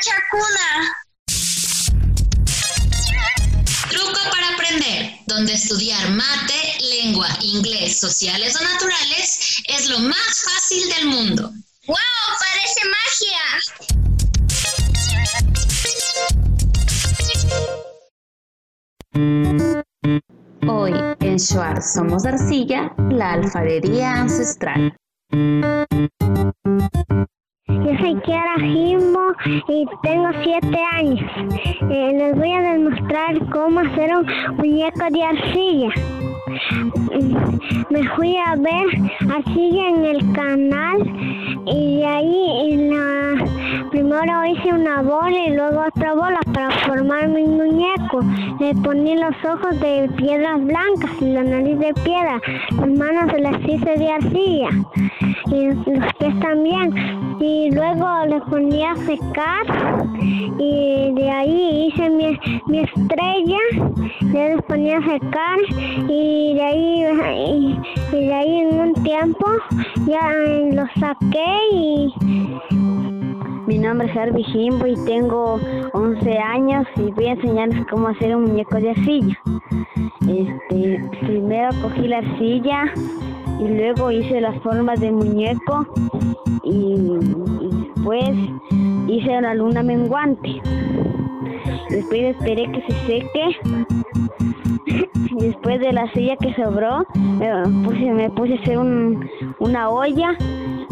chacuna. Truco para aprender, donde estudiar mate, lengua, inglés, sociales o naturales es lo más fácil del mundo. ¡Wow! Parece magia. Hoy en Schwarz Somos Arcilla, la alfarería ancestral. Kiara Jimbo y tengo siete años. Eh, les voy a demostrar cómo hacer un muñeco de arcilla. Me fui a ver arcilla en el canal y ahí primero hice una bola y luego otra bola para formar mi muñeco. Le poní los ojos de piedras blancas y la nariz de piedra. Las manos las hice de arcilla y los pies también. Y luego le ponía a secar y de ahí hice mi, mi estrella, le ponía a secar y de ahí y, de ahí en un tiempo ya lo saqué y mi nombre es Harvey Jimbo y tengo 11 años y voy a enseñarles cómo hacer un muñeco de arcilla. Este, primero cogí la arcilla y luego hice las formas de muñeco y, después hice una luna menguante. Después esperé que se seque después de la silla que sobró me puse, me puse a hacer una olla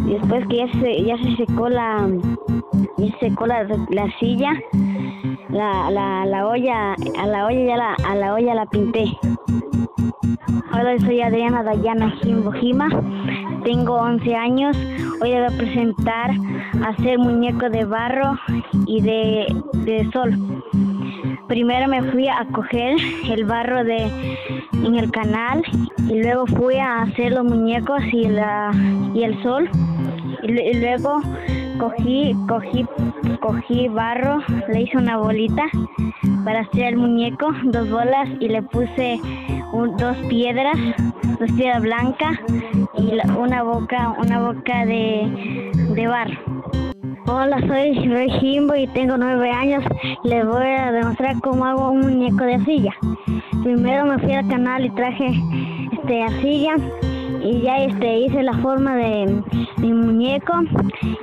después que ya se, ya se secó la ya secó la, silla la, la, la, olla a la olla ya la, a la olla la pinté Hola, soy Adriana Dayana Jimbojima, tengo 11 años. Hoy voy a presentar hacer muñeco de barro y de, de sol. Primero me fui a coger el barro de en el canal y luego fui a hacer los muñecos y la y el sol y, luego cogí cogí cogí barro le hice una bolita para hacer el muñeco dos bolas y le puse dos piedras dos piedras blancas y una boca una boca de, de barro Hola, soy Regimbo y tengo nueve años. Les voy a demostrar cómo hago un muñeco de arcilla. Primero me fui al canal y traje este arcilla y ya este hice la forma de mi muñeco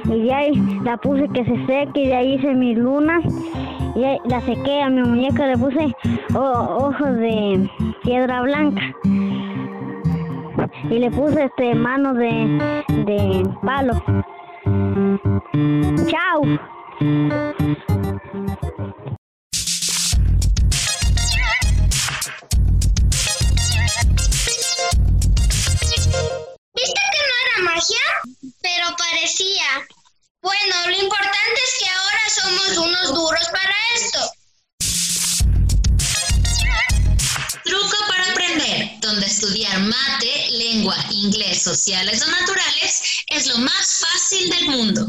y ya la puse que se seque y ahí hice mi luna y la sequé a mi muñeco le puse ojos de piedra blanca y le puse este mano de, de palo Chao. Bueno, lo importante es que ahora somos unos duros para esto. Truco para aprender, donde estudiar mate, lengua, inglés, sociales o naturales es lo más fácil del mundo.